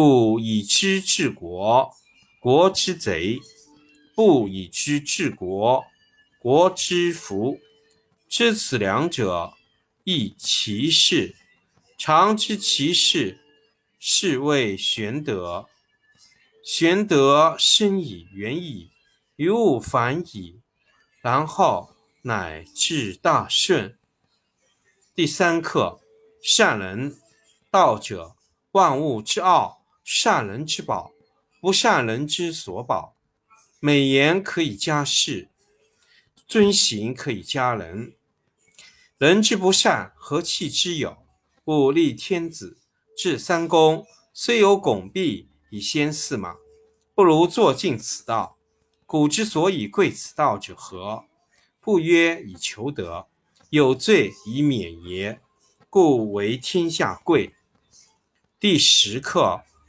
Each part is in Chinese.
故以知治国，国之贼；不以知治国，国之福。知此两者，亦其事。常知其事，是谓玄德。玄德深以远矣，于物反矣，然后乃至大顺。第三课：善人，道者，万物之奥。善人之宝，不善人之所宝。美言可以加世，尊行可以加人。人之不善，何气之有？故立天子，制三公，虽有拱璧以先驷马，不如坐尽此道。古之所以贵此道者何？不曰以求得，有罪以免也。故为天下贵。第十课。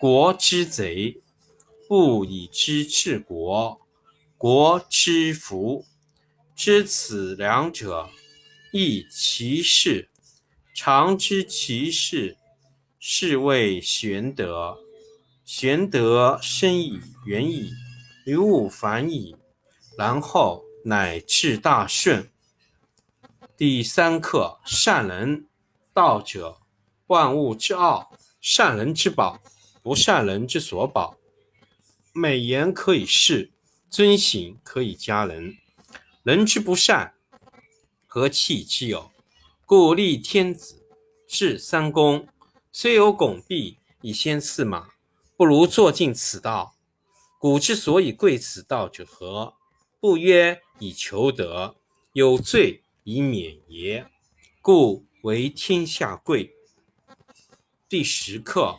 国之贼，不以知治国，国之福。知此两者，亦其事。常知其事，是谓玄德。玄德深以远矣，于物反矣，然后乃至大顺。第三课：善人，道者，万物之奥，善人之宝。不善人之所保，美言可以世，尊行可以加人。人之不善，何气之有？故立天子，制三公，虽有拱璧以先驷马，不如坐尽此道。古之所以贵此道者何？不曰以求得，有罪以免也。故为天下贵。第十课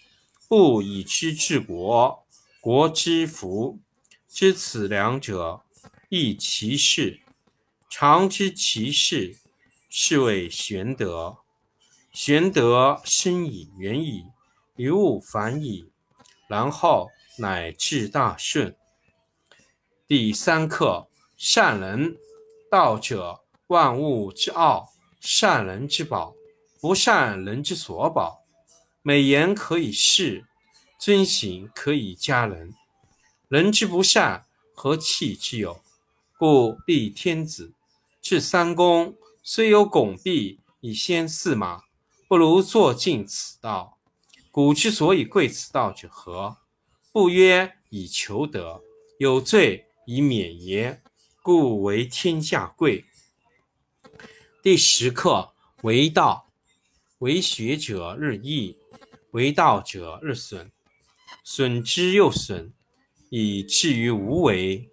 不以知治国，国之福。知此两者，亦其事。常知其事，是谓玄德。玄德深矣，远矣，于物反矣，然后乃至大顺。第三课：善人。道者，万物之奥，善人之宝，不善人之所宝。美言可以世，尊行可以加人。人之不善，何气之有？故立天子。至三公，虽有拱璧以先驷马，不如坐尽此道。古之所以贵此道者何？不曰以求得，有罪以免也。故为天下贵。第十课为道，为学者日益，为道者日损，损之又损，以至于无为。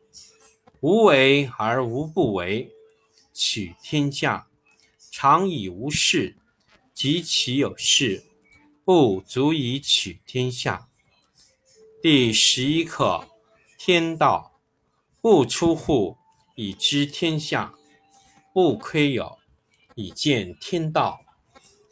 无为而无不为。取天下常以无事，及其有事，不足以取天下。第十一课：天道不出户，以知天下；不窥有，以见天道。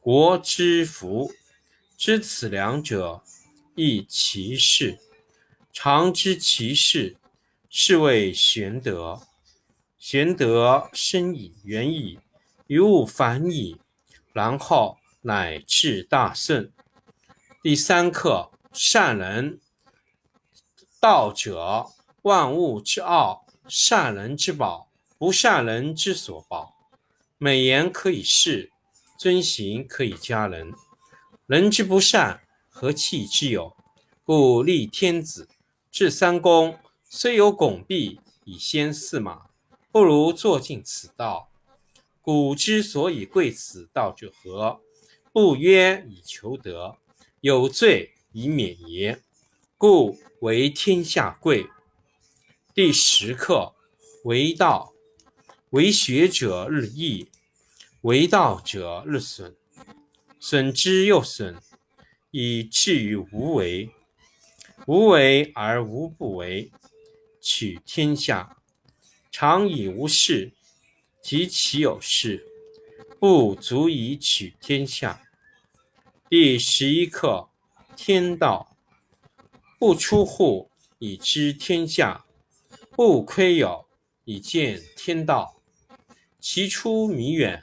国之福。知此两者，亦其事。常知其事，是谓玄德。玄德深矣，远矣，于物反矣，然后乃至大顺。第三课：善人。道者，万物之奥，善人之宝，不善人之所宝。美言可以世，遵行可以加人。人之不善，何气之有？故立天子，制三公，虽有拱璧以先驷马。不如坐尽此道。古之所以贵此道者何？不曰以求得，有罪以免也。故为天下贵。第十课为道，为学者日益，为道者日损，损之又损，以至于无为。无为而无不为，取天下。常以无事，及其有事，不足以取天下。第十一课：天道不出户，以知天下；不窥有，以见天道。其出弥远，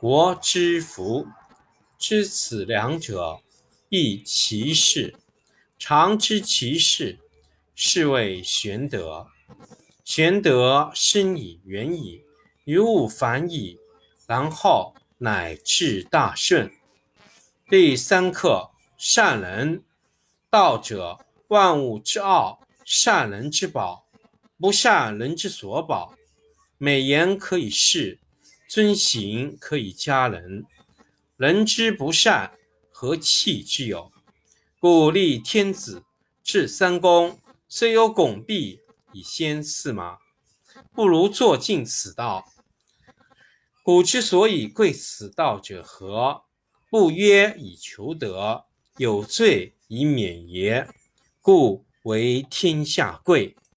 国之福。知此两者，亦其事。常知其事，是谓玄德。玄德深以，远矣，于物反矣，然后乃至大顺。第三课：善人。道者，万物之奥，善人之宝，不善人之所宝。美言可以世，尊行可以加人。人之不善，何气之有？故立天子，制三公，虽有拱璧。以先驷马，不如坐尽此道。古之所以贵此道者何？不曰以求得，有罪以免也。故为天下贵。